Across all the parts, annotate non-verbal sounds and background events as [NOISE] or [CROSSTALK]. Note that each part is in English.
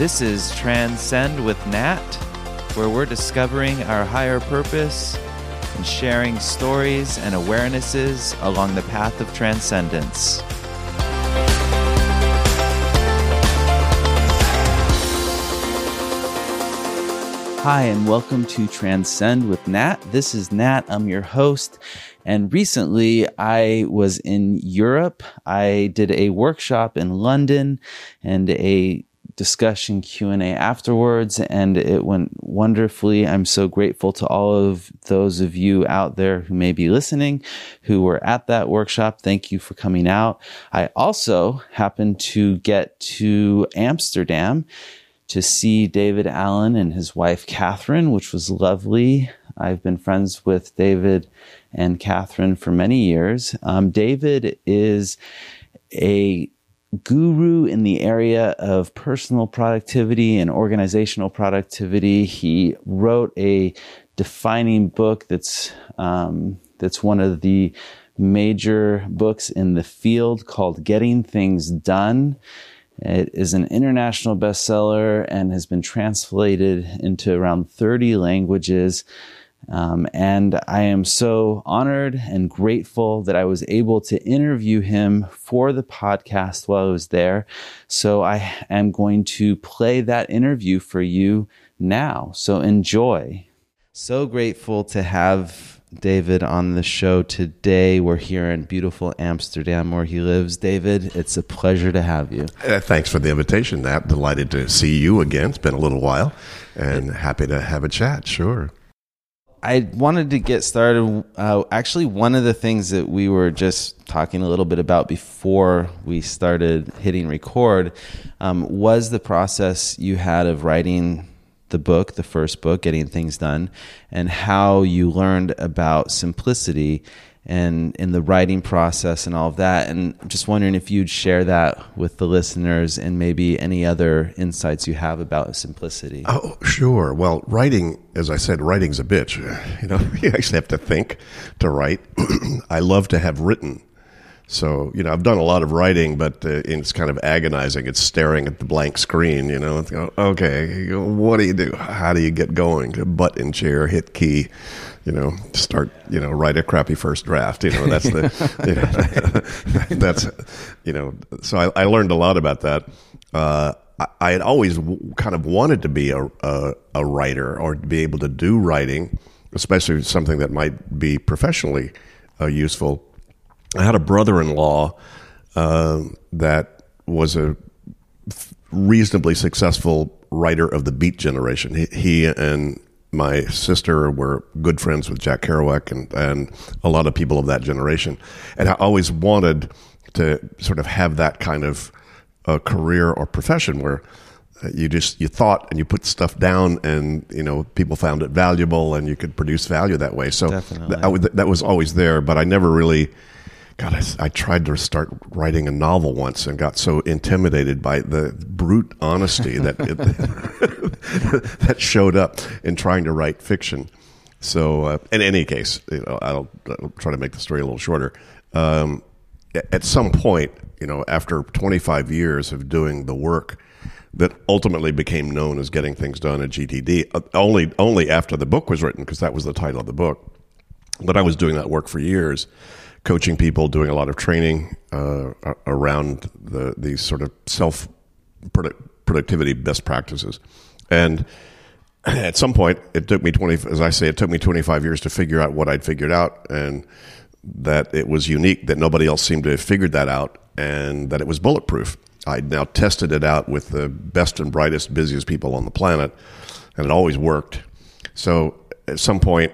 This is Transcend with Nat, where we're discovering our higher purpose and sharing stories and awarenesses along the path of transcendence. Hi, and welcome to Transcend with Nat. This is Nat. I'm your host. And recently I was in Europe. I did a workshop in London and a discussion Q&A afterwards and it went wonderfully. I'm so grateful to all of those of you out there who may be listening who were at that workshop. Thank you for coming out. I also happened to get to Amsterdam to see David Allen and his wife Catherine, which was lovely. I've been friends with David and Catherine for many years. Um, David is a guru in the area of personal productivity and organizational productivity. He wrote a defining book that's um, that's one of the major books in the field called Getting Things Done. It is an international bestseller and has been translated into around 30 languages. Um, and I am so honored and grateful that I was able to interview him for the podcast while I was there. So I am going to play that interview for you now. So enjoy. So grateful to have David on the show today. We're here in beautiful Amsterdam where he lives. David, it's a pleasure to have you. Uh, thanks for the invitation, Nat. Delighted to see you again. It's been a little while and happy to have a chat, sure. I wanted to get started. Uh, actually, one of the things that we were just talking a little bit about before we started hitting record um, was the process you had of writing the book, the first book, Getting Things Done, and how you learned about simplicity and in the writing process and all of that. And just wondering if you'd share that with the listeners and maybe any other insights you have about simplicity. Oh, sure. Well, writing, as I said, writing's a bitch. [LAUGHS] You know, [LAUGHS] you actually have to think to write. [CLEARS THROAT] I love to have written so, you know, I've done a lot of writing, but uh, it's kind of agonizing. It's staring at the blank screen, you know. okay, what do you do? How do you get going? Butt in chair, hit key, you know, start, you know, write a crappy first draft. You know, that's the, [LAUGHS] you know, [LAUGHS] that's, you know, so I, I, learned a lot about that. Uh, I, I, had always w- kind of wanted to be a, a, a writer or be able to do writing, especially something that might be professionally uh, useful I had a brother-in-law uh, that was a reasonably successful writer of the Beat generation. He, he, and my sister were good friends with Jack Kerouac and, and a lot of people of that generation. And I always wanted to sort of have that kind of a career or profession where you just you thought and you put stuff down and you know people found it valuable and you could produce value that way so that, that was always there but i never really God, I, I, tried to start writing a novel once and got so intimidated by the brute honesty that it, [LAUGHS] that showed up in trying to write fiction. So, uh, in any case, you know, I'll, I'll, try to make the story a little shorter. Um, at some point, you know, after 25 years of doing the work that ultimately became known as getting things done at GTD, uh, only only after the book was written, because that was the title of the book. But I was doing that work for years coaching people, doing a lot of training uh, around the these sort of self productivity best practices. And [CLEARS THROAT] at some point, it took me twenty, as I say, it took me twenty five years to figure out what I'd figured out, and that it was unique, that nobody else seemed to have figured that out, and that it was bulletproof. I'd now tested it out with the best and brightest, busiest people on the planet, and it always worked. So at some point,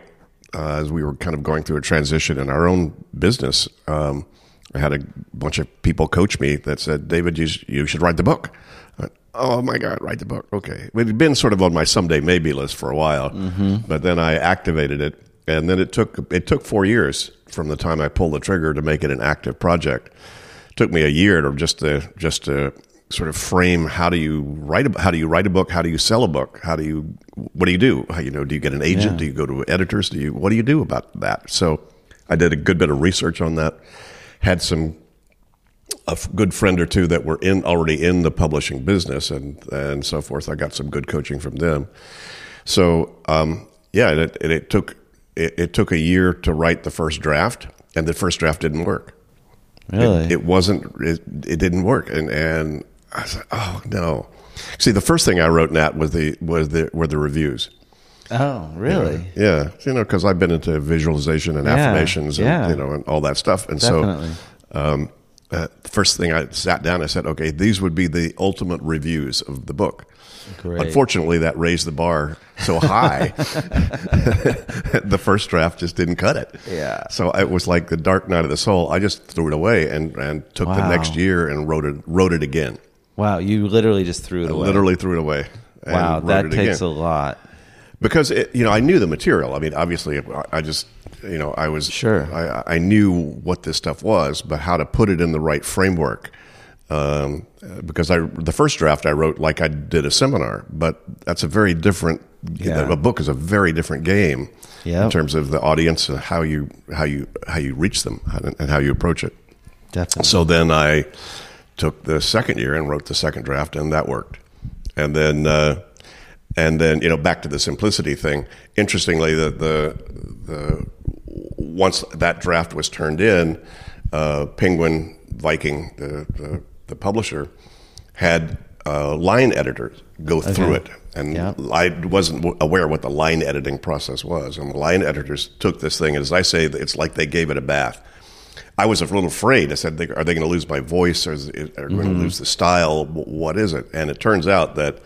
uh, as we were kind of going through a transition in our own business, um, I had a bunch of people coach me that said, David, you, you should write the book. Went, oh my God, write the book. Okay. It had been sort of on my someday maybe list for a while, mm-hmm. but then I activated it. And then it took, it took four years from the time I pulled the trigger to make it an active project. It took me a year to just to, just to sort of frame how do you write a how do you write a book how do you sell a book how do you what do you do how, you know do you get an agent yeah. do you go to editors do you what do you do about that so i did a good bit of research on that had some a good friend or two that were in already in the publishing business and and so forth. I got some good coaching from them. So um, yeah, it, it, it took it, it, took a year to write the first draft, and the first draft didn't work. Really, it, it wasn't. It, it didn't work, and and I said, oh no. See, the first thing I wrote, Nat, was the was the were the reviews. Oh, really? Yeah, yeah. you know, because I've been into visualization and Yeah, affirmations, and yeah. you know, and all that stuff, and Definitely. so. Um, uh, the first thing I sat down, I said, "Okay, these would be the ultimate reviews of the book." Great. Unfortunately, that raised the bar so high. [LAUGHS] [LAUGHS] the first draft just didn't cut it. Yeah. So it was like the dark night of the soul. I just threw it away and, and took the next year and wrote it wrote it again. Wow, you literally just threw it I away. literally threw it away. wow, that takes again. a lot. because it, you know I knew the material. I mean, obviously, I- just you know I was Sure. I, I knew what this stuff was, but how to put it in the right framework. Um, because I the first draft I wrote like I did a seminar, but that's a very different. Yeah. A book is a very different game Yep. in terms of the audience and how you how you how you reach them and and how you approach it. Definitely. So then I took the second year and wrote the second draft, and that worked. And then, uh, and then you know, back to the simplicity thing. Interestingly, the the, the once that draft was turned in, uh, Penguin Viking, the, the the publisher, had uh, line editors go through it. And Yeah. I wasn't aware what the line editing process was. And the line editors took this thing, as I say, it's like they gave it a bath. I was a little afraid. I said, "Are they going to lose my voice? Or is, are they going to mm-hmm. lose the style? What is it?" And it turns out that,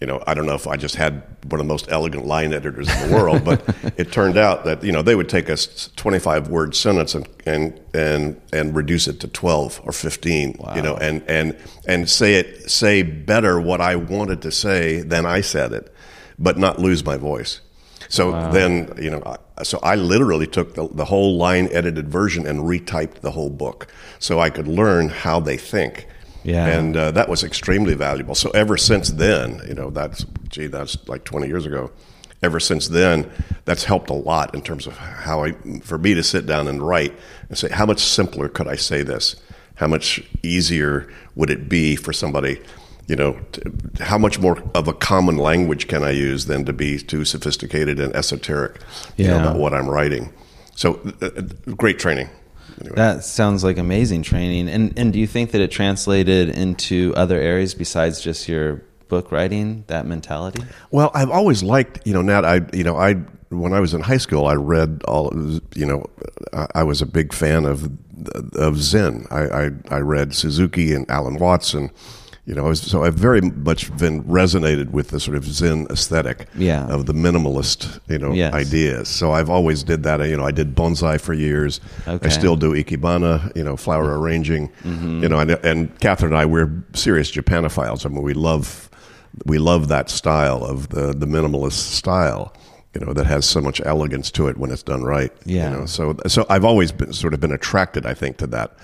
you know, I don't know if I just had one of the most elegant line editors in the world, but [LAUGHS] it turned out that you know they would take a twenty-five word sentence and and and and reduce it to twelve or fifteen. You know, and and and say it say better what I wanted to say than I said it, but not lose my voice. So then, you know, I- so I literally took the, the whole line edited version and retyped the whole book so I could learn how they think. Yeah. And uh, that was extremely valuable. So ever since then, you know, that's, gee, that's like 20 years ago. Ever since then, that's helped a lot in terms of how I, for me to sit down and write and say, how much simpler could I say this? How much easier would it be for somebody you know, t- how much more of a common language can I use than to be too sophisticated and esoteric you know, about what I'm writing? So, uh, uh, great training. Anyway. That sounds like amazing training. And and do you think that it translated into other areas besides just your book writing, that mentality? Well, I've always liked, you know, Nat. I, you know, I when I was in high school, I read all, you know, I, I was a big fan of of Zen. I, I I read Suzuki and Alan Watts you know, I was, so I've very much been resonated with the sort of Zen aesthetic Yeah. of the minimalist, you know, Yes. ideas. So I've always did that. You know, I did bonsai for years. Okay. I still do ikebana, you know, flower mm-hmm. arranging. Mm-hmm. You know, and, and Catherine and I, we're serious Japanophiles. I mean, we love we love that style of the the minimalist style. You know, that has so much elegance to it when it's done right. Yeah. You know, so so I've always been sort of been attracted, I think, to that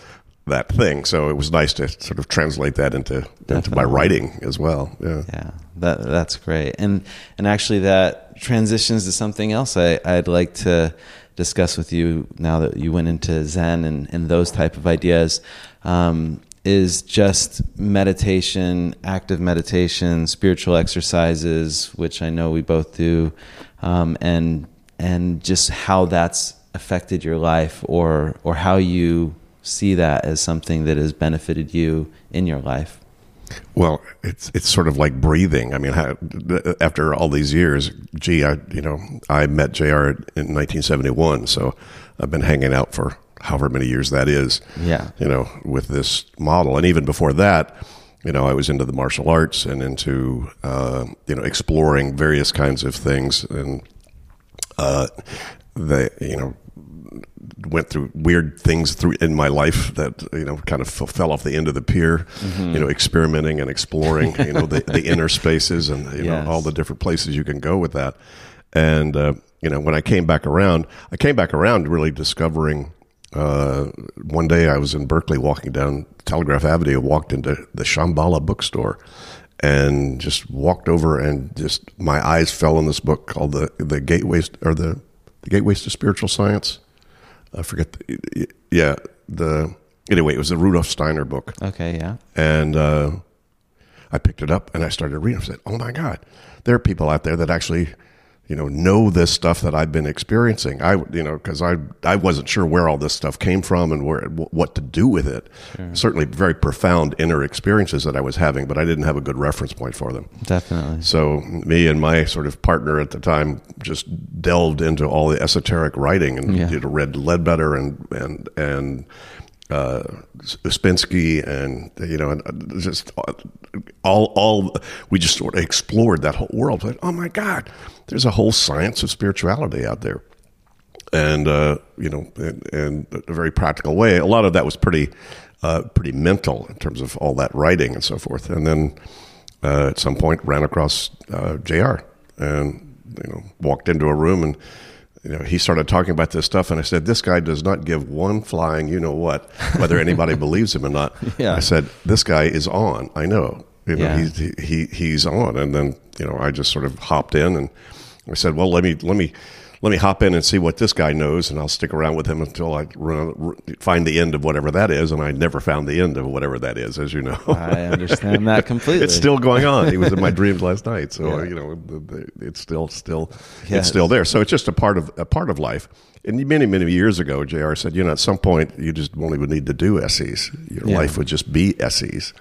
that thing. So it was nice to sort of translate that into into my writing as well. Yeah. Yeah, that that's great. And and actually that transitions to something else I, I'd like to discuss with you now that you went into Zen and, and those type of ideas. Um, is just meditation, active meditation, spiritual exercises, which I know we both do, um, and and just how that's affected your life, or or how you see that as something that has benefited you in your life. Well, it's it's sort of like breathing. I mean, how, after all these years, gee, I you know I met JR in 1971, so I've been hanging out for however many years that is. Yeah. you know, with this model, and even before that, you know, I was into the martial arts and into uh, you know exploring various kinds of things, and uh, they you know went through weird things through in my life that you know kind of f- fell off the end of the pier. You know, experimenting and exploring. You know, the, the [LAUGHS] inner spaces and you Yes. know all the different places you can go with that. And uh, you know, when I came back around, I came back around really discovering. Uh, one day I was in Berkeley walking down Telegraph Avenue, walked into the Shambhala bookstore, and just walked over and just my eyes fell on this book called the the Gateways or the the Gateways to Spiritual Science. I forget. The, yeah, the anyway, it was a Rudolf Steiner book, Okay, yeah. and uh, I picked it up and I started reading. I said, "Oh my God, there are people out there that actually." You know, know this stuff that I've been experiencing. I, you know, because I, I wasn't sure where all this stuff came from and where, what to do with it. Certainly, very profound inner experiences that I was having, but I didn't have a good reference point for them. Definitely. So me and my sort of partner at the time just delved into all the esoteric writing and Yeah. know, read Leadbeater and and and uh, Ouspensky and you know and uh, just all all we just sort of explored that whole world. Like, oh my God, there's a whole science of spirituality out there and uh, you know, in, in a very practical way. A lot of that was pretty, uh, pretty mental in terms of all that writing and so forth. And then uh, at some point, ran across uh, JR and you know, walked into a room and. You know, he started talking about this stuff, and I said, "This guy does not give one flying, you know what, whether anybody [LAUGHS] believes him or not." Yeah. I said, "This guy is on. I know. You know, Yeah. he's he, he he's on." And then, you know, I just sort of hopped in, and I said, "Well, let me let me let me hop in and see what this guy knows, and I'll stick around with him until I run, find the end of whatever that is." And I never found the end of whatever that is, as you know. I understand that [LAUGHS] completely. it's still going on. He was in my [LAUGHS] dreams last night, so Yeah. you know, it's still still it's still there. So it's just a part of a part of life. And many many years ago, JR said, you know, at some point you just won't even need to do SEs. Your Yeah. life would just be SEs.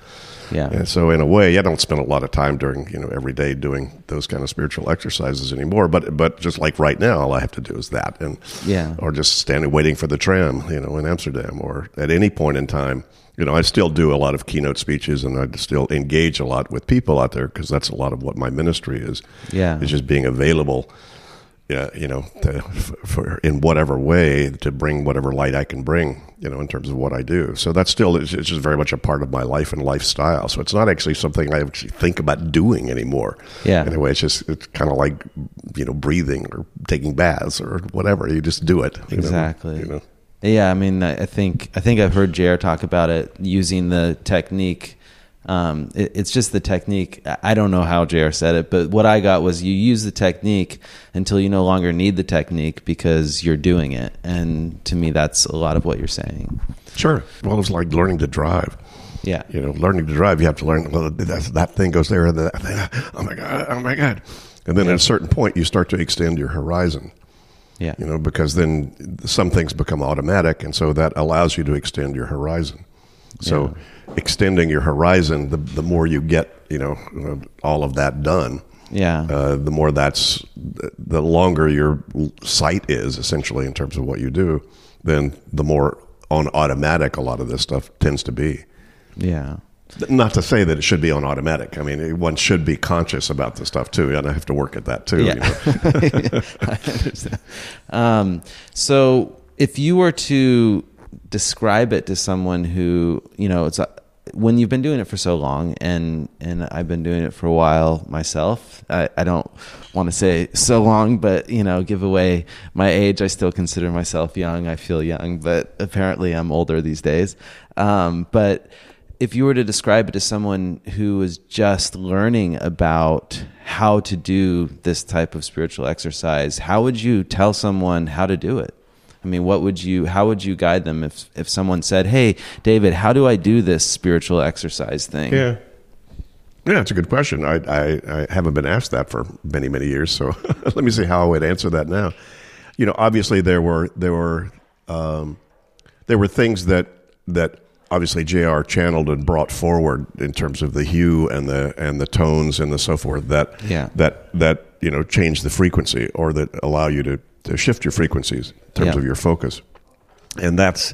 Yeah. And so, in a way, I don't spend a lot of time during you know every day doing those kind of spiritual exercises anymore. But but just like right now, all I have to do is that, and Yeah. or just standing waiting for the tram, you know, in Amsterdam, or at any point in time. You know, I still do a lot of keynote speeches, and I still engage a lot with people out there because that's a lot of what my ministry is. Yeah. is just being available. Yeah, you know, to, for in whatever way to bring whatever light I can bring, you know, in terms of what I do. So that's still it's it's just very much a part of my life and lifestyle. So it's not actually something I actually think about doing anymore. Yeah. Anyway, it's just it's kind of like you know breathing or taking baths or whatever. You just do it. you know, Exactly. you know. Yeah, I mean, I think I think I've heard JR talk about it using the technique. Um, it, it's just the technique. I- don't know how JR said it, but what I got was you use the technique until you no longer need the technique because you're doing it. And to me, that's a lot of what you're saying. Sure. Well, it's like learning to drive. Yeah. You know, learning to drive, you have to learn. Well, that, that thing goes there, and that thing. [LAUGHS] Oh my god! Oh my god! And then at a certain point, you start to extend your horizon. Yeah. You know, because then some things become automatic, and so that allows you to extend your horizon. So, extending your horizon, the the more you get, you know, all of that done. Yeah. Uh, the more that's the longer your sight is essentially in terms of what you do, then the more on automatic a lot of this stuff tends to be. yeah. Not to say that it should be on automatic. I mean, one should be conscious about the stuff too, and I have to work at that too. Yeah. You know? [LAUGHS] I understand. Um, so if you were to describe it to someone who, you know, it's when you've been doing it for so long and, and I've been doing it for a while myself, I, I don't want to say so long, but you know, give away my age. I still consider myself young. I feel young, but apparently I'm older these days. Um, but if you were to describe it to someone who is just learning about how to do this type of spiritual exercise, how would you tell someone how to do it? I mean, what would you how would you guide them if if someone said, "Hey, David, how do I do this spiritual exercise thing?" Yeah. Yeah, it's a good question. I, I, I haven't been asked that for many, many years, so [LAUGHS] let me see how I would answer that now. You know, obviously there were there were um, there were things that that obviously JR channeled and brought forward in terms of the hue and the and the tones and the so forth that Yeah. that that you know change the frequency or that allow you to to shift your frequencies in terms Yeah. of your focus, and that's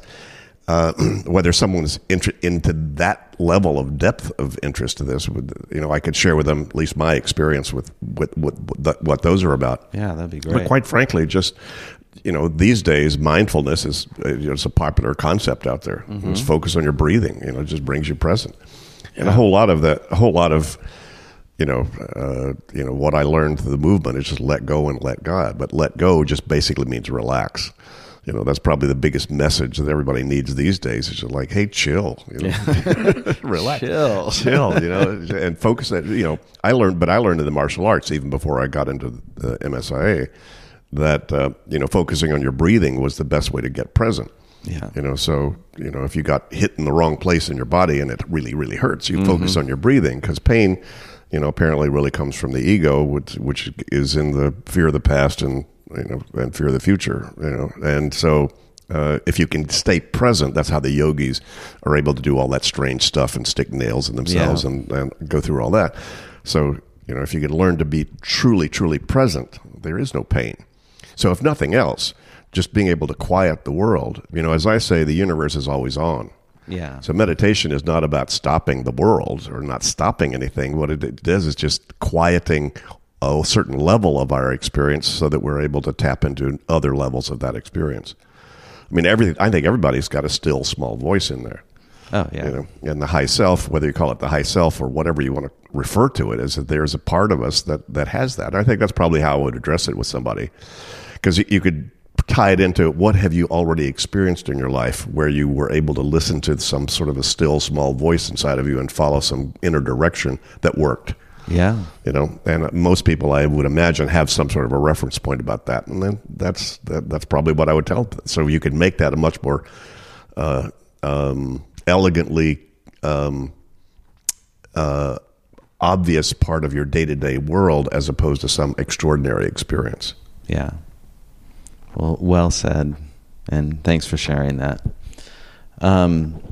uh, [CLEARS THROAT] whether someone's inter- into that level of depth of interest to this, would, you know, I could share with them at least my experience with, with, with, what- what those are about. Yeah, that'd be great. But quite frankly, just you know, these days mindfulness is uh, you know, it's a popular concept out there. Mm-hmm. Just focus on your breathing. You know, it just brings you present. And a whole lot of that, a whole lot of you know, uh, you know what I learned through the movement is just let go and let God. But let go just basically means relax. You know, that's probably the biggest message that everybody needs these days. Is just like, hey, chill, you know, [LAUGHS] relax, Chill. chill, you know, and focus. That you know, I learned, but I learned in the martial arts even before I got into the MSIA that uh, you know focusing on your breathing was the best way to get present. Yeah. You know, so, you know, if you got hit in the wrong place in your body and it really, really hurts, you focus on your breathing because pain, you know, apparently really comes from the ego, which, which is in the fear of the past and, you know, and fear of the future, you know. And so, uh, if you can stay present, that's how the yogis are able to do all that strange stuff and stick nails in themselves Yeah. and, and go through all that. So, you know, if you can learn to be truly, truly present, there is no pain. So, if nothing else, just being able to quiet the world, you know, as I say, the universe is always on. Yeah. So, meditation is not about stopping the world or not stopping anything. What it does is just quieting a certain level of our experience so that we're able to tap into other levels of that experience. I mean, everything. I think everybody's got a still small voice in there Oh, yeah. you know, and the high self, whether you call it the high self or whatever you want to refer to it, is that there's a part of us that that has that. I think that's probably how I would address it with somebody, because you, you could tie it into what have you already experienced in your life where you were able to listen to some sort of a still small voice inside of you and follow some inner direction that worked. Yeah. You know, and most people I would imagine have some sort of a reference point about that, and then that's that, that's probably what I would tell. them. So you could make that a much more uh, um, elegantly um, uh, obvious part of your day to day world, as opposed to some extraordinary experience. Yeah. Well, well said, and thanks for sharing that. Um,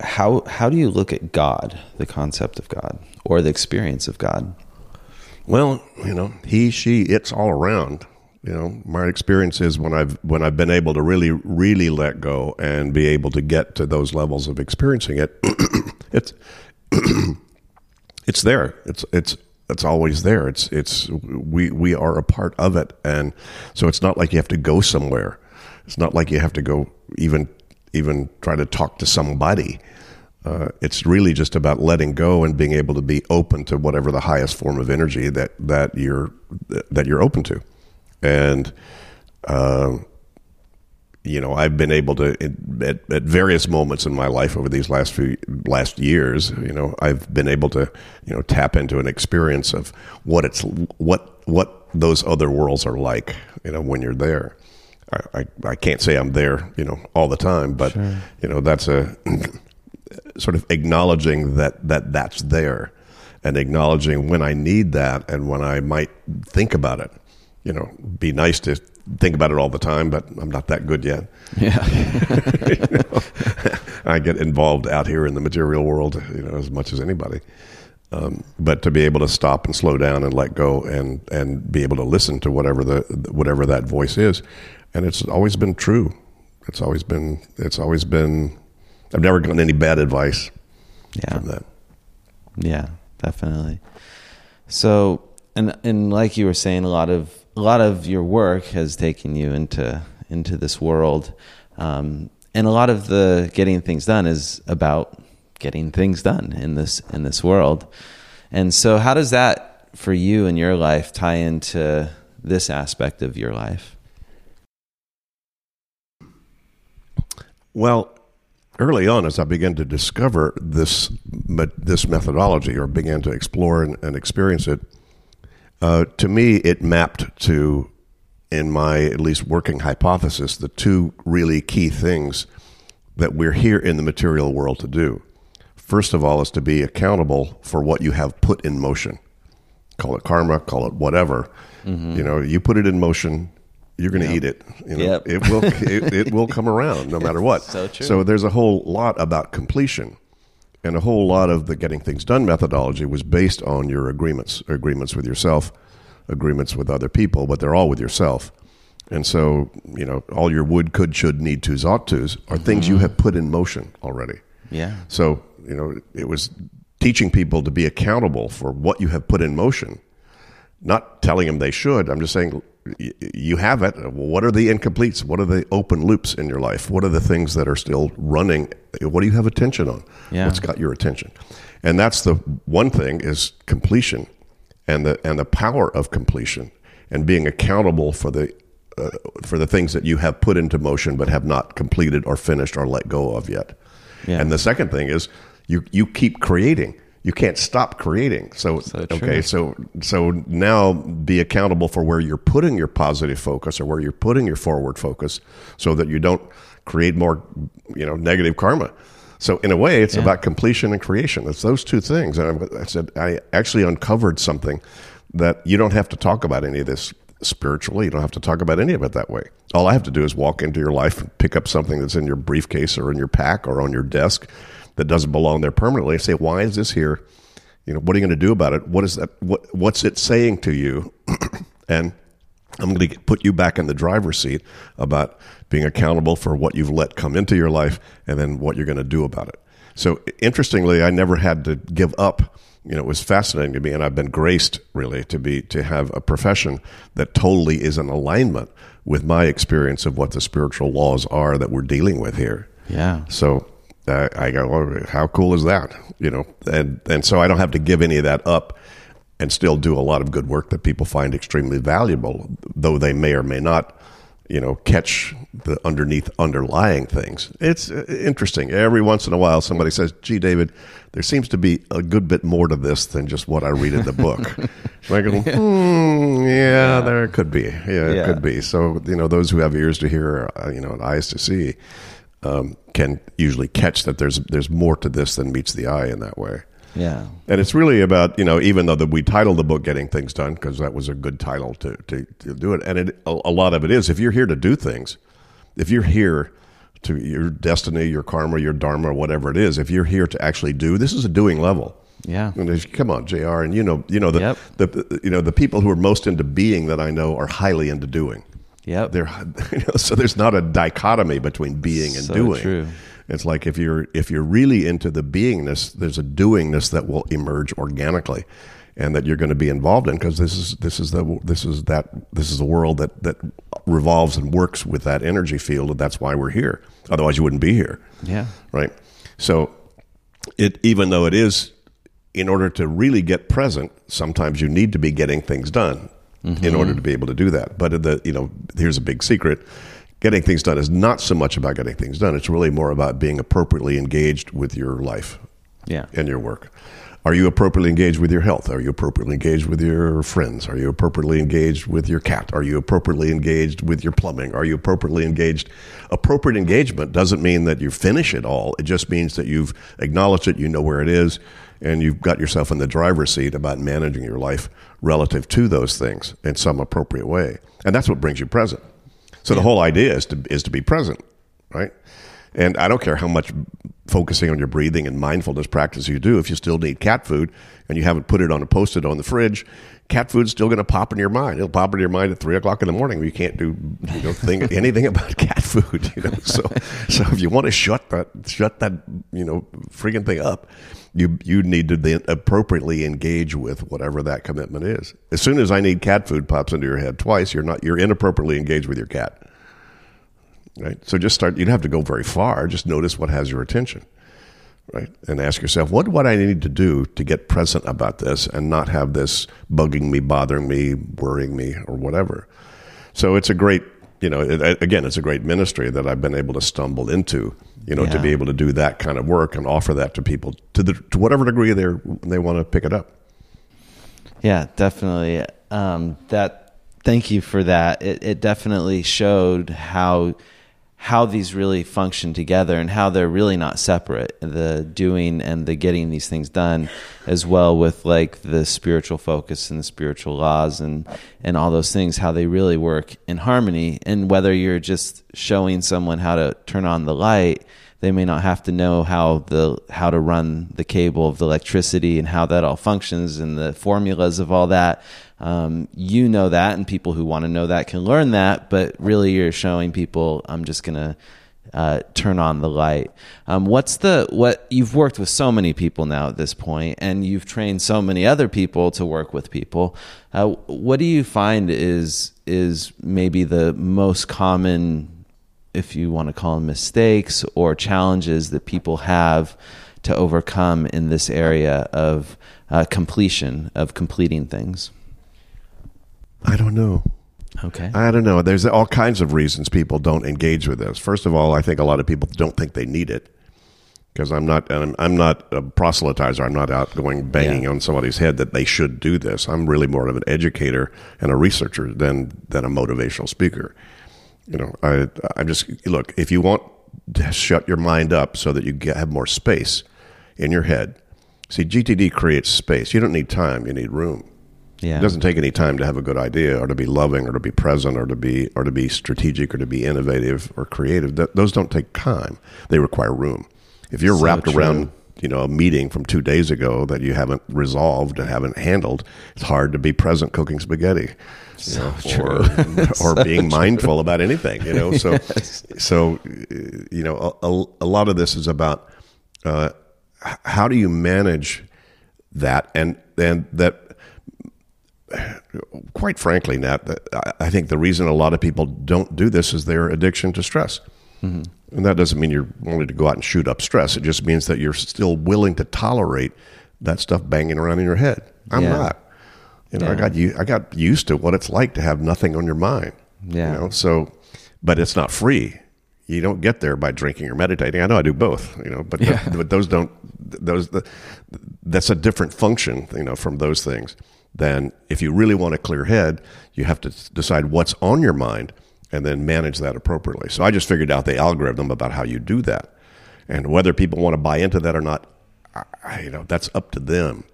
how how do you look at God, the concept of God, or the experience of God? Well, you know, he, she, it's all around. You know, my experience is when I've when I've been able to really, really let go and be able to get to those levels of experiencing it, [CLEARS THROAT] it's [CLEARS THROAT] it's there. It's it's it's always there. It's it's we we are a part of it, and so it's not like you have to go somewhere. It's not like you have to go even even try to talk to somebody. Uh, it's really just about letting go and being able to be open to whatever the highest form of energy that that you're that you're open to, and uh, you know I've been able to at, at various moments in my life over these last few last years. You know I've been able to you know tap into an experience of what it's what what those other worlds are like. You know when you're there. I, I, I can't say I'm there, you know, all the time, but you know that's a [CLEARS THROAT] sort of acknowledging that that that's there and acknowledging when I need that and when I might think about it. You know, be nice to think about it all the time, but I'm not that good yet. Yeah. [LAUGHS] You know, [LAUGHS] I get involved out here in the material world, you know, as much as anybody. Um, but to be able to stop and slow down and let go and and be able to listen to whatever the whatever that voice is, and it's always been true. It's always been it's always been. I've never gotten any bad advice Yeah. from that. Yeah, definitely. So, and and like you were saying, a lot of a lot of your work has taken you into into this world, um, and a lot of the getting things done is about getting things done in this in this world. And so, how does that for you in your life tie into this aspect of your life? Well, early on, as I began to discover this this methodology or began to explore and, and experience it, uh, to me, it mapped to, in my at least working hypothesis, the two really key things that we're here in the material world to do. First of all, is to be accountable for what you have put in motion. Call it karma, call it whatever. You know, you put it in motion, you're going to eat it. You know, Yep. it will [LAUGHS] it, it will come around no matter what. So true. So there's a whole lot about completion, and a whole lot of the getting things done methodology was based on your agreements, agreements with yourself, agreements with other people, but they're all with yourself. And so, you know, all your would, could, should, need tos, ought tos are things you mm-hmm. have put in motion already. Yeah. So, you know, it was teaching people to be accountable for what you have put in motion, not telling them they should. I'm just saying you have it. What are the incompletes? What are the open loops in your life? What are the things that are still running? What do you have attention on? Yeah. What's got your attention? And that's the one thing is completion and the and the power of completion and being accountable for the uh, for the things that you have put into motion but have not completed or finished or let go of yet. Yeah. And the second thing is you you keep creating. You can't stop creating. So, So okay, so so now be accountable for where you're putting your positive focus or where you're putting your forward focus, so that you don't create more, you know, negative karma. So in a way, it's Yeah. about completion and creation. It's those two things. And I I said I actually uncovered something that you don't have to talk about any of this spiritually. You don't have to talk about any of it that way. All I have to do is walk into your life and pick up something that's in your briefcase or in your pack or on your desk that doesn't belong there permanently say, why is this here? You know, what are you going to do about it? What is that? What, what's it saying to you? [CLEARS THROAT] and I'm going to put you back in the driver's seat about being accountable for what you've let come into your life and then what you're going to do about it. So interestingly, I never had to give up. You know, it was fascinating to me, and I've been graced really to be to have a profession that totally is in alignment with my experience of what the spiritual laws are that we're dealing with here. Yeah. So uh, I go, well, how cool is that? You know, and and so I don't have to give any of that up, and still do a lot of good work that people find extremely valuable, though they may or may not, you know, catch the underneath underlying things. It's uh, interesting. Every once in a while, somebody says, "Gee, David, there seems to be a good bit more to this than just what I read in the book." [LAUGHS] I go, hmm, yeah, there could be. Yeah, it could be. So you know, those who have ears to hear, uh, you know, and eyes to see um, can usually catch that there's there's more to this than meets the eye in that way. Yeah. And it's really about you know even though that we titled the book "Getting Things Done" because that was a good title to, to to do it, and it a, a lot of it is if you're here to do things, if you're here to your destiny, your karma, your dharma, whatever it is, if you're here to actually do, this is a doing level. Yeah. And come on, JR And you know, you know the, Yep. the, the you know the people who are most into being that I know are highly into doing. Yep. They're [LAUGHS] you know, so there's not a dichotomy between being and So doing. true. It's like if you're if you're really into the beingness, there's a doingness that will emerge organically, and that you're going to be involved in because this is this is the this is that this is the world that that revolves and works with that energy field, and that's why we're here. Otherwise, you wouldn't be here Yeah. right? So, it even though it is, in order to really get present, sometimes you need to be getting things done in order to be able to do that. But the you know, here's a big secret: getting things done is not so much about getting things done. It's really more about being appropriately engaged with your life Yeah. and your work. Are you appropriately engaged with your health? Are you appropriately engaged with your friends? Are you appropriately engaged with your cat? Are you appropriately engaged with your plumbing? Are you appropriately engaged? Appropriate engagement doesn't mean that you finish it all. It just means that you've acknowledged it, you know where it is, and you've got yourself in the driver's seat about managing your life relative to those things in some appropriate way. And that's what brings you present. So the whole idea is to is to be present, right? And I don't care how much focusing on your breathing and mindfulness practice you do, if you still need cat food and you haven't put it on a post-it on the fridge, cat food's still going to pop in your mind. It'll pop in your mind at three o'clock in the morning. You can't do you know [LAUGHS] anything about cat food. You know, so so if you want to shut that shut that you know freaking thing up, you you need to then appropriately engage with whatever that commitment is. As soon as I need cat food pops into your head twice, you're not you're inappropriately engaged with your cat right? So just start. You don't have to go very far. Just notice what has your attention, right? And ask yourself, what what I need to do to get present about this and not have this bugging me, bothering me, worrying me, or whatever. So it's a great, you know, it, again, it's a great ministry that I've been able to stumble into, you know, to be able to do that kind of work and offer that to people to the to whatever degree they they want to pick it up. Yeah, definitely. Um, that thank you for that. It, it definitely showed how how these really function together and how they're really not separate. The doing and the getting these things done, as well with like the spiritual focus and the spiritual laws and and all those things, how they really work in harmony. And whether you're just showing someone how to turn on the light they may not have to know how the how to run the cable of the electricity and how that all functions and the formulas of all that. Um, you know that, and people who want to know that can learn that. But really, you're showing people, I'm just gonna uh, turn on the light. Um, what's the what you've worked with so many people now at this point, and you've trained so many other people to work with people. Uh, what do you find is is maybe the most common if you want to call them mistakes or challenges that people have to overcome in this area of uh, completion, of completing things. I don't know. Okay. I don't know. There's all kinds of reasons people don't engage with this. First of all, I think a lot of people don't think they need it. because I'm not I'm, I'm not a proselytizer. I'm not out going banging Yeah. on somebody's head that they should do this. I'm really more of an educator and a researcher than than a motivational speaker. You know, I I'm just look if you want to shut your mind up so that you get, have more space in your head. See, GTD creates space. You don't need time. You need room. Yeah. It doesn't take any time to have a good idea, or to be loving, or to be present, or to be or to be strategic, or to be innovative or creative. That, those don't take time. They require room. If you're So wrapped true. around, you know, a meeting from two days ago that you haven't resolved and haven't handled, it's hard to be present cooking spaghetti, you know, [LAUGHS] or [LAUGHS] or being mindful about anything. You know, so so uh, you know, a, a, a lot of this is about uh, how do you manage that, and and that quite frankly, Nat, I- I think the reason a lot of people don't do this is their addiction to stress. Mm-hmm. And that doesn't mean you're willing to go out and shoot up stress. It just means that you're still willing to tolerate that stuff banging around in your head. I'm Yeah. not. You know, I got you. I got used to what it's like to have nothing on your mind. Yeah. You know, so, but it's not free. You don't get there by drinking or meditating. I know I do both. You know, but but those don't. Those the, that's a different function. You know, from those things. Than if you really want a clear head, you have to decide what's on your mind and then manage that appropriately. So I just figured out the algorithm about how you do that, and whether people want to buy into that or not, I, you know, that's up to them.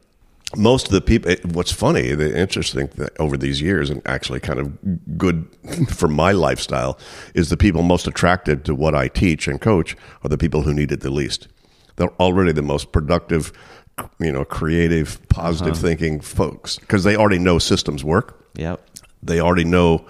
Most of the people eh, what's funny the interesting thing over these years and actually kind of good [LAUGHS] for my lifestyle is the people most attracted to what i teach and coach are the people who need it the least. They're already the most productive you know creative positive uh-huh. thinking folks because they already know systems work. Yep. they already know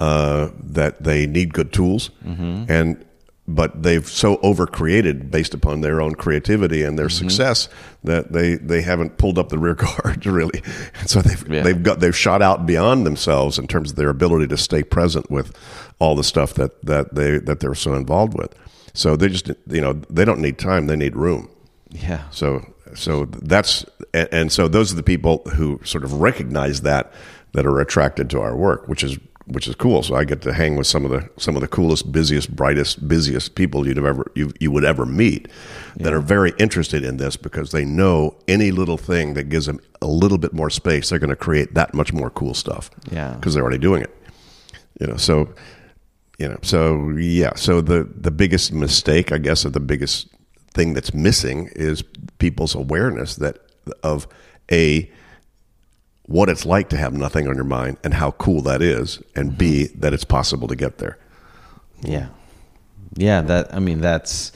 uh, that they need good tools. Mm-hmm. And but they've so overcreated based upon their own creativity and their mm-hmm. success that they, they haven't pulled up the rear [LAUGHS] guard really. And so they've Yeah. they've got they've shot out beyond themselves in terms of their ability to stay present with all the stuff that that they that they're so involved with. So they just you know they don't need time they need room. Yeah. so so that's and, so those are the people who sort of recognize that that are attracted to our work, which is which is cool. So I get to hang with some of the some of the coolest, busiest, brightest, busiest people you'd have ever you, you would ever meet that are very interested in this because they know any little thing that gives them a little bit more space, they're going to create that much more cool stuff. Yeah. because they're already doing it. You know, so you know, so yeah, so the the biggest mistake, I guess, or the biggest thing that's missing is people's awareness that of a what it's like to have nothing on your mind and how cool that is, and b mm-hmm. that it's possible to get there. Yeah. Yeah, that I mean that's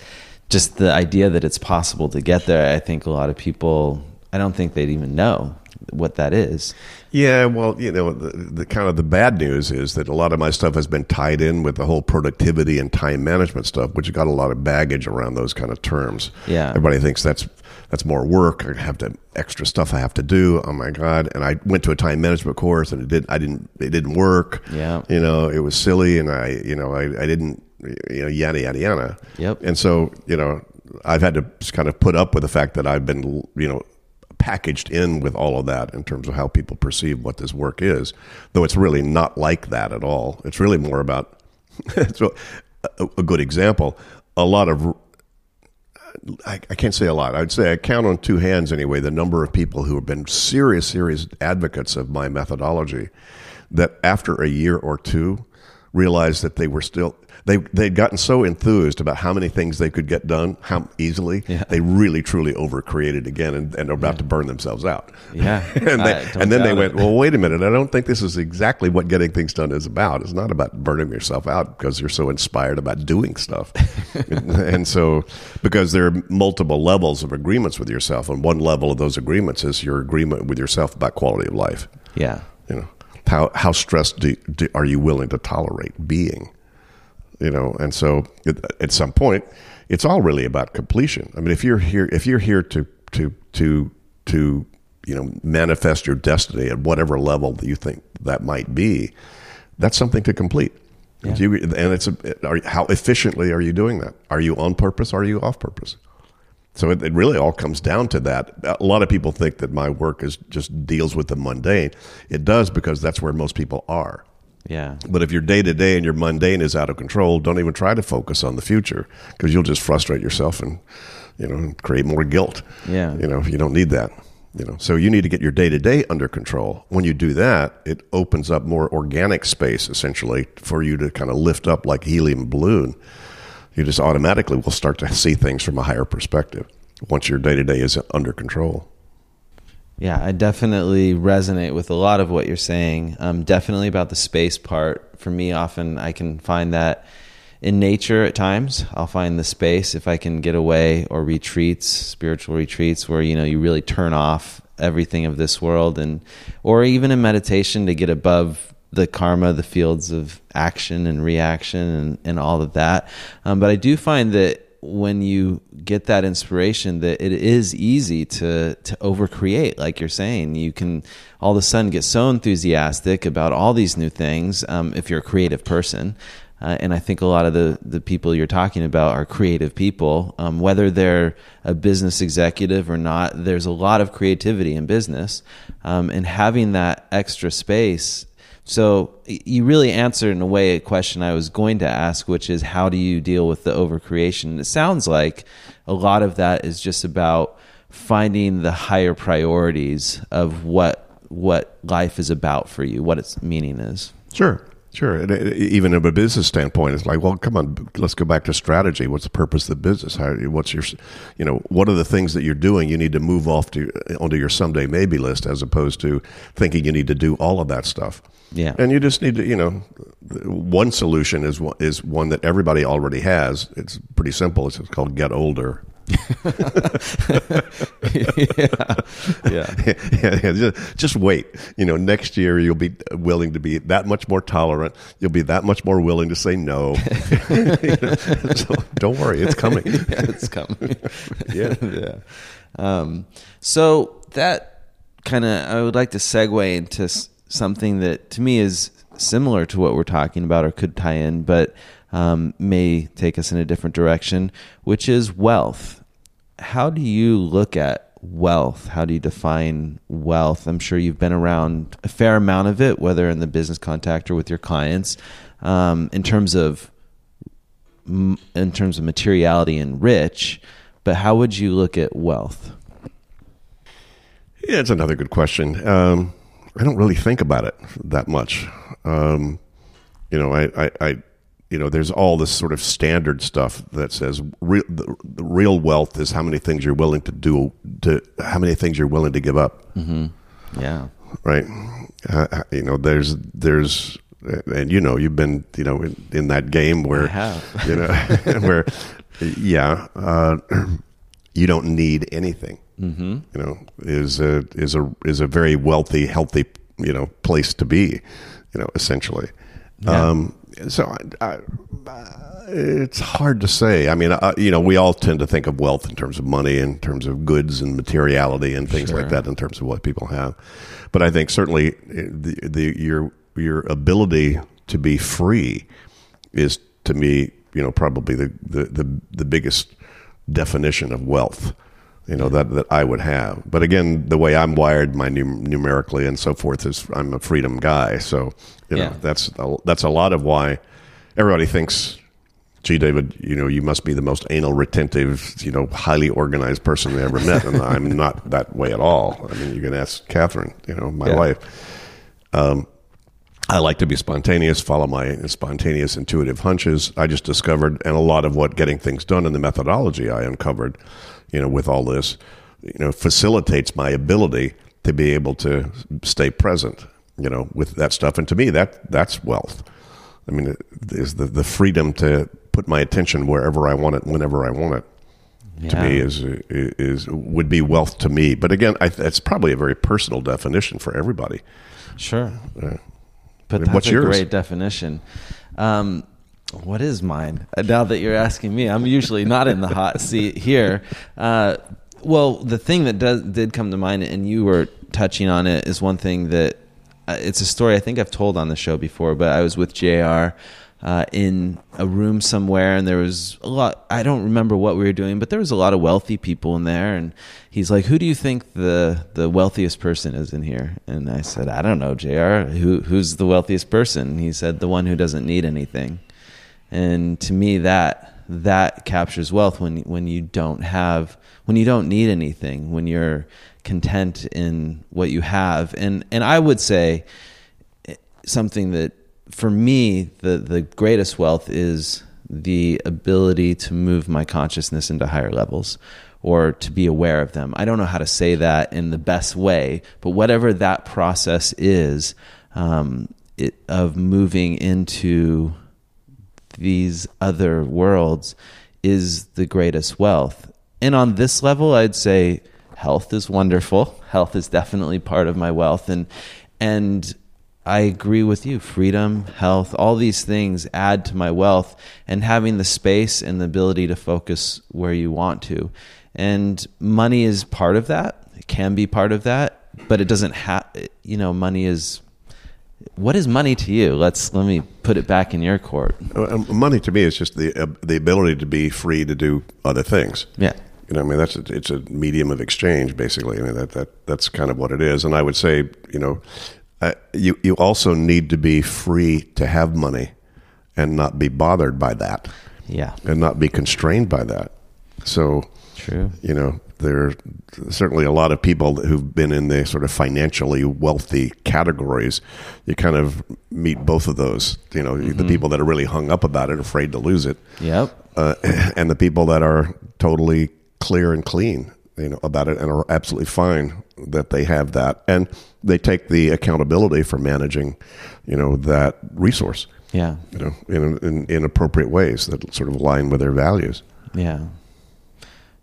just the idea that it's possible to get there. I think a lot of people I don't think they'd even know what that is. Yeah, well, you know, the, the kind of the bad news is that a lot of my stuff has been tied in with the whole productivity and time management stuff, which got a lot of baggage around those kind of terms. Yeah. everybody thinks that's that's more work. I have to extra stuff I have to do. Oh my god! And I went to a time management course, and it did. I didn't. It didn't work. Yeah. you know, it was silly, and I, you know, I, I didn't, you know, yada yada yada. Yep. And so, you know, I've had to just kind of put up with the fact that I've been, you know, packaged in with all of that in terms of how people perceive what this work is, though it's really not like that at all. It's really more about, [LAUGHS] so a, a good example, a lot of, I, I can't say a lot. I'd say I count on two hands anyway the number of people who have been serious, serious advocates of my methodology that after a year or two realized that they were still they they'd gotten so enthused about how many things they could get done how easily Yeah. they really truly overcreated again and, and are about to burn themselves out. Yeah. [LAUGHS] and, they, and then they doubt went well wait a minute. I don't think this is exactly what getting things done is about. It's not about burning yourself out because you're so inspired about doing stuff. And, [LAUGHS] and so because there are multiple levels of agreements with yourself and one level of those agreements is your agreement with yourself about quality of life. Yeah. you know how how stressed do, do, are you willing to tolerate being you know and so it, at some point it's all really about completion i mean if you're here if you're here to to to to you know manifest your destiny at whatever level that you think that might be that's something to complete and, you, and it's a, are, how efficiently are you doing that are you on purpose are you off purpose so it, it really all comes down to that. A lot of people think that my work is just deals with the mundane. It does because that's where most people are. Yeah. But if your day to day and your mundane is out of control, don't even try to focus on the future because you'll just frustrate yourself and you know, create more guilt. Yeah. You know, you don't need that. You know, so you need to get your day to day under control. When you do that, it opens up more organic space essentially for you to kind of lift up like helium balloon. You just automatically will start to see things from a higher perspective once your day to day is under control. Yeah, I definitely resonate with a lot of what you're saying. Um, definitely about the space part. For me, often I can find that in nature at times. I'll find the space if I can get away or retreats, spiritual retreats where you know you really turn off everything of this world and or even in meditation to get above the karma, the fields of action and reaction and, and all of that. Um, but I do find that when you get that inspiration that it is easy to to overcreate like you're saying you can all of a sudden get so enthusiastic about all these new things um, if you're a creative person uh, and I think a lot of the, the people you're talking about are creative people. Um, whether they're a business executive or not, there's a lot of creativity in business. Um, and having that extra space. So you really answered in a way a question I was going to ask, which is how do you deal with the overcreation? And It sounds like a lot of that is just about finding the higher priorities of what what life is about for you, what its meaning is. Sure. Sure. And uh, even from a business standpoint, it's like, well, come on, let's go back to strategy. What's the purpose of the business? How, what's your, you know, what are the things that you're doing you need to move off to uh, onto your someday maybe list as opposed to thinking you need to do all of that stuff. Yeah. And you just need to, you know, one solution is is one that everybody already has. It's pretty simple. It's called get older. Yeah. yeah. [LAUGHS] yeah, yeah. Just, just, wait. You know, next year you'll be willing to be that much more tolerant. You'll be that much more willing to say no. [LAUGHS] so don't worry, it's coming. [LAUGHS] yeah, it's coming. yeah. yeah. Um, so that kind of, I would like to segue into something that to me is similar to what we're talking about or could tie in, but um, may take us in a different direction, which is wealth. How do you look at wealth? How do you define wealth? I'm sure you've been around a fair amount of it, whether in the business contact or with your clients, um, in terms of in terms of materiality and rich. But how would you look at wealth? Yeah, it's another good question. Um, I don't really think about it that much. Um, you know, I, I, I you know, there's all this sort of standard stuff that says real, the, the, real wealth is how many things you're willing to do, to how many things you're willing to give up. Mm-hmm. Yeah. Right. Uh, uh you know, there's there's and you know you've been you know in, in that game where you know [LAUGHS] where yeah uh, [CLEARS THROAT] you don't need anything. Mm-hmm. You know, is a is a is a very wealthy, healthy you know place to be. You know, essentially. Yeah. Um, so I, I, it's hard to say. I mean, uh, you know, we all tend to think of wealth in terms of money, in terms of goods and materiality, and things sure. like that, in terms of what people have. But I think certainly uh, the, the your your ability to be free is, to me, you know, probably the the the, the biggest definition of wealth you know that that I would have. But again, the way I'm wired, my num- numerically and so forth is I'm a freedom guy. So you know yeah. that's a, that's a lot of why everybody thinks, gee, David, you know you must be the most anal retentive, you know, highly organized person they ever met, and I'm not that way at all. I mean, you can ask Catherine, you know, my yeah. wife. Um, I like to be spontaneous, follow my spontaneous intuitive hunches. I just discovered, and a lot of what getting things done and the methodology I uncovered you know, with all this, you know, facilitates my ability to be able to stay present, you know, with that stuff. And to me, that that's wealth. I mean, is the the freedom to put my attention wherever I want it, whenever I want it. Yeah. To me, is is would be wealth to me. But again, I, that's probably a very personal definition for everybody. Sure, uh, but that's what's a yours? great definition. Um, what is mine? Uh, now that you're asking me, I'm usually not in the hot seat here. Uh, well, the thing that does, did come to mind, and you were touching on it, is one thing that uh, it's a story I think I've told on the show before. But I was with JR. Uh, in a room somewhere, and there was a lot. I don't remember what we were doing, but there was a lot of wealthy people in there. And he's like, "Who do you think the the wealthiest person is in here?" And I said, "I don't know, JR. Who who's the wealthiest person?" He said, "The one who doesn't need anything." And to me, that that captures wealth when when you don't have when you don't need anything when you're content in what you have and and I would say something that for me the the greatest wealth is the ability to move my consciousness into higher levels or to be aware of them. I don't know how to say that in the best way, but whatever that process is um, it, of moving into these other worlds is the greatest wealth. And on this level, I'd say health is wonderful. [LAUGHS] Health is definitely part of my wealth, and and I agree with you. Freedom, health, all these things add to my wealth, and having the space and the ability to focus where you want to. And money is part of that. It can be part of that, but it doesn't have. You know, money is what is money to you? Let's let me put it back in your court. Uh, money to me is just the uh, the ability to be free to do other things. Yeah. You know, I mean, that's a, it's a medium of exchange, basically. I mean, that, that that's kind of what it is. And I would say, you know, uh, you you also need to be free to have money, and not be bothered by that. Yeah. And not be constrained by that. So, true. You know, there are certainly a lot of people who've been in the sort of financially wealthy categories. You kind of meet both of those. You know, mm-hmm. the people that are really hung up about it, afraid to lose it. Yep. Uh, and the people that are totally clear and clean, you know, about it and are absolutely fine that they have that, and they take the accountability for managing, you know, that resource. Yeah. You know, in in, in appropriate ways that sort of align with their values. Yeah.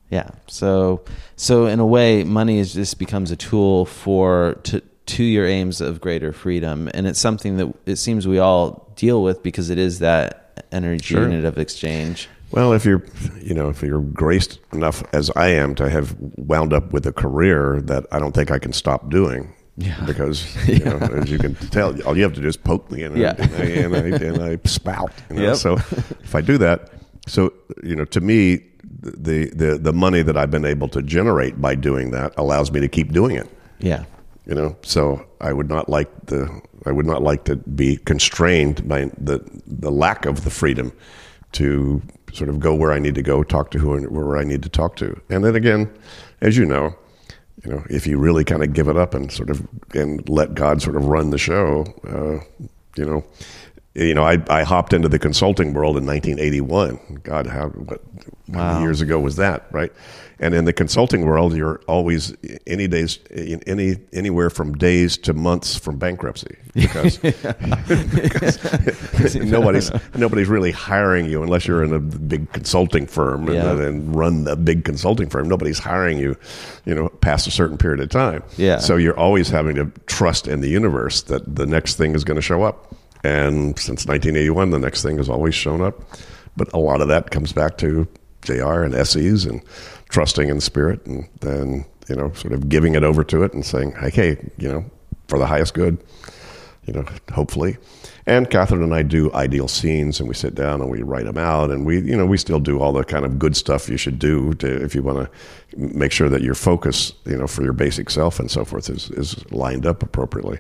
Yeah. So so in a way, money is just becomes a tool for to to your aims of greater freedom, and it's something that it seems we all deal with because it is that energy sure. unit of exchange. Well, if you're, you know, if you're graced enough as I am to have wound up with a career that I don't think I can stop doing, yeah. because [LAUGHS] you know, as you can tell, all you have to do is poke me and, yeah. I, and, I, and, I, and I [LAUGHS] spout. You know? Yep. So if I do that, so you know, to me, the, the the money that I've been able to generate by doing that allows me to keep doing it. Yeah. You know, so I would not like the I would not like to be constrained by the the lack of the freedom to sort of go where I need to go, talk to who where I need to talk to, and then again, as you know, you know, if you really kind of give it up and sort of and let God sort of run the show, uh, you know, you know, I, I hopped into the consulting world in 1981. God, how, what, wow. how many years ago was that, right? And in the consulting world, you're always any days, any anywhere from days to months from bankruptcy [LAUGHS] because, because [LAUGHS] nobody's nobody's really hiring you unless you're in a big consulting firm and, yeah. and, run a big consulting firm. Nobody's hiring you, you know, past a certain period of time. Yeah. So you're always having to trust in the universe that the next thing is going to show up. And since 1981, the next thing has always shown up. But a lot of that comes back to JR and SEs and trusting in spirit and then, you know, sort of giving it over to it and saying, hey, hey, you know, for the highest good, you know, hopefully. And Catherine and I do ideal scenes and we sit down and we write them out and we, you know, we still do all the kind of good stuff you should do to, if you want to make sure that your focus, you know, for your basic self and so forth is, is lined up appropriately.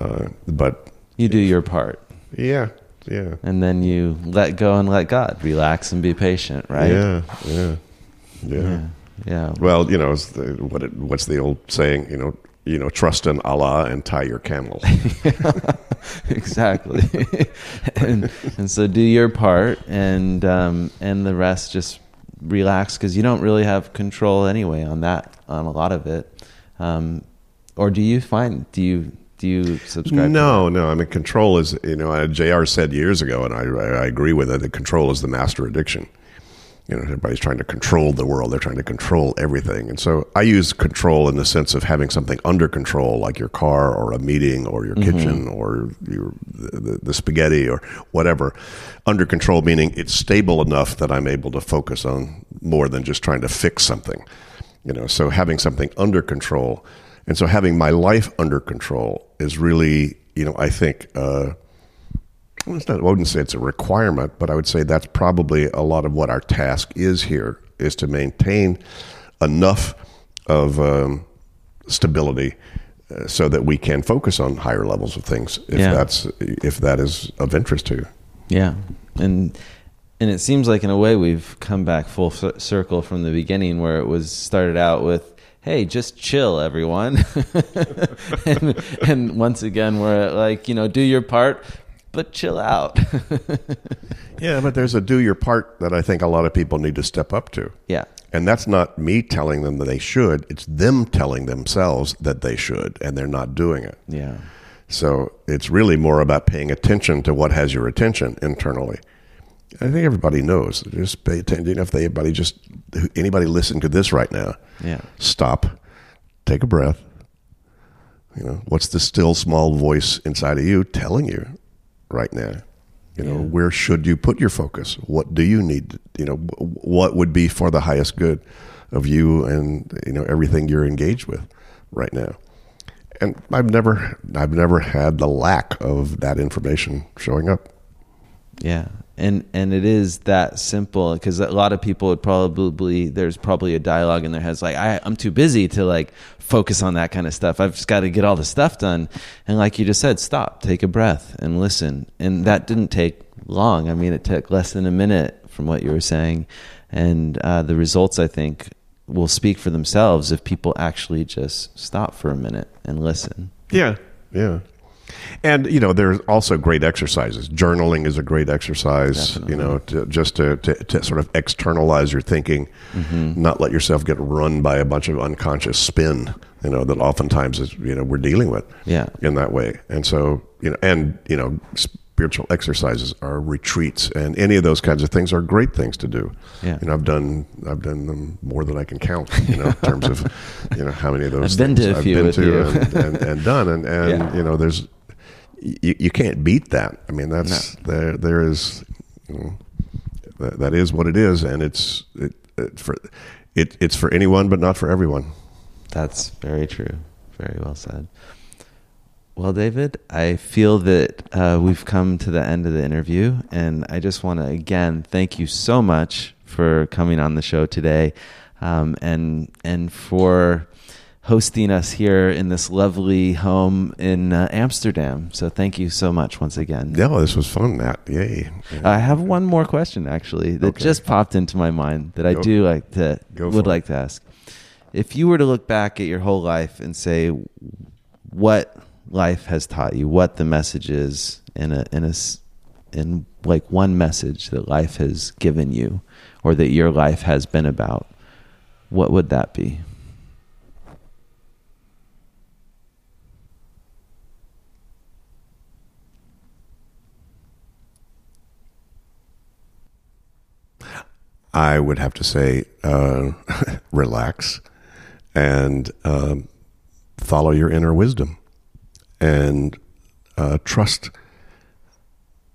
Uh, but you do your part. Yeah, yeah. And then you let go and let God. Relax and be patient, right? Yeah, yeah, yeah. Yeah. yeah. Well, you know, the, what it, what's the old saying? You know, you know, trust in Allah and tie your camel. [LAUGHS] exactly. [LAUGHS] and, and so do your part, and um, and the rest just relax because you don't really have control anyway on that on a lot of it. Um, or do you find do you do you subscribe? No, no. I mean, control is you know, uh, JR said years ago, and I, I agree with it. That control is the master addiction. You know, everybody's trying to control the world. They're trying to control everything, and so I use control in the sense of having something under control, like your car or a meeting or your mm-hmm. kitchen or your the, the spaghetti or whatever. Under control meaning it's stable enough that I'm able to focus on more than just trying to fix something. You know, so having something under control and so having my life under control is really, you know, I think, uh, not, I wouldn't say it's a requirement, but I would say that's probably a lot of what our task is here is to maintain enough of um, stability uh, so that we can focus on higher levels of things if yeah. that's if that is of interest to you. Yeah, and And it seems like, in a way, we've come back full circle from the beginning, where it was started out with, "Hey, just chill, everyone," [LAUGHS] and, and once again, we're like, you know, do your part, but chill out. [LAUGHS] yeah, but there's a do your part that I think a lot of people need to step up to. Yeah. And that's not me telling them that they should, it's them telling themselves that they should, and they're not doing it. Yeah. So it's really more about paying attention to what has your attention internally. I think everybody knows. Just pay attention. If they, anybody just anybody listen to this right now, yeah, stop, take a breath. You know, what's the still small voice inside of you telling you right now? You know, yeah. where should you put your focus? What do you need? You know, what would be for the highest good of you and you know everything you're engaged with right now. And I've never, I've never had the lack of that information showing up. Yeah, and and it is that simple because a lot of people would probably there's probably a dialogue in their heads like I, i'm too busy to like focus on that kind of stuff. I've just got to get all the stuff done. And like you just said stop take a breath and listen. And that didn't take long. I mean it took less than a minute from what you were saying. And uh, the results i think will speak for themselves if people actually just stop for a minute and listen. Yeah. Yeah and you know, there's also great exercises. Journaling is a great exercise. Definitely. You know, to, just to, to, to, sort of externalize your thinking, mm-hmm. not let yourself get run by a bunch of unconscious spin. You know that oftentimes is you know we're dealing with. Yeah. In that way, and so you know, and you know. Spiritual exercises are retreats, and any of those kinds of things are great things to do. Yeah. You know, I've done I've done them more than I can count. You know, in terms of you know how many of [LAUGHS] those I've been to a I've few been to and, and, and, done, and and [LAUGHS] yeah. you know, there's you, you can't beat that. I mean, that's no. there. There is you know, that, that is what it is, and it's it, it for it, it's for anyone, but not for everyone. That's very true. Very well said. Well, David, I feel that uh, we've come to the end of the interview, and I just want to again thank you so much for coming on the show today, um, and and for hosting us here in this lovely home in uh, Amsterdam. So thank you so much once again. Yeah, this was fun, Matt. Yay. Yeah. I have one more question actually that okay. just popped into my mind that I do like to would like it. to ask. If you were to look back at your whole life and say what life has taught you, what the message is in a in a in like one message that life has given you or that your life has been about, what would that be? I would have to say uh, [LAUGHS] relax and um, follow your inner wisdom and uh, trust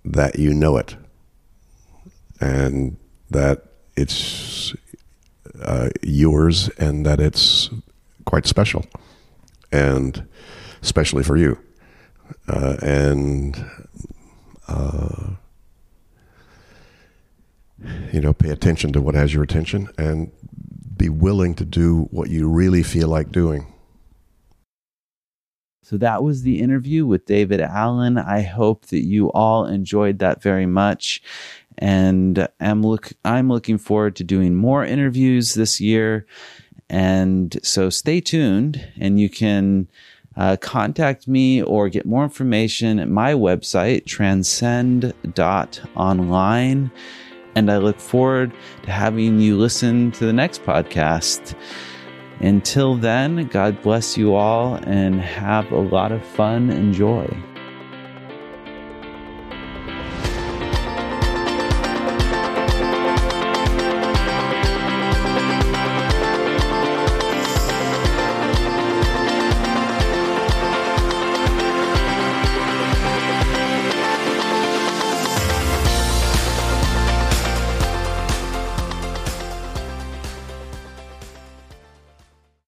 that you know it and that it's uh, yours and that it's quite special and especially for you. Uh, and uh, you know, pay attention to what has your attention and be willing to do what you really feel like doing. So that was the interview with David Allen. I hope that you all enjoyed that very much. And I'm look I'm looking forward to doing more interviews this year. And so stay tuned and you can uh, contact me or get more information at my website, transcend.online. And I look forward to having you listen to the next podcast. Until then, God bless you all and have a lot of fun and joy.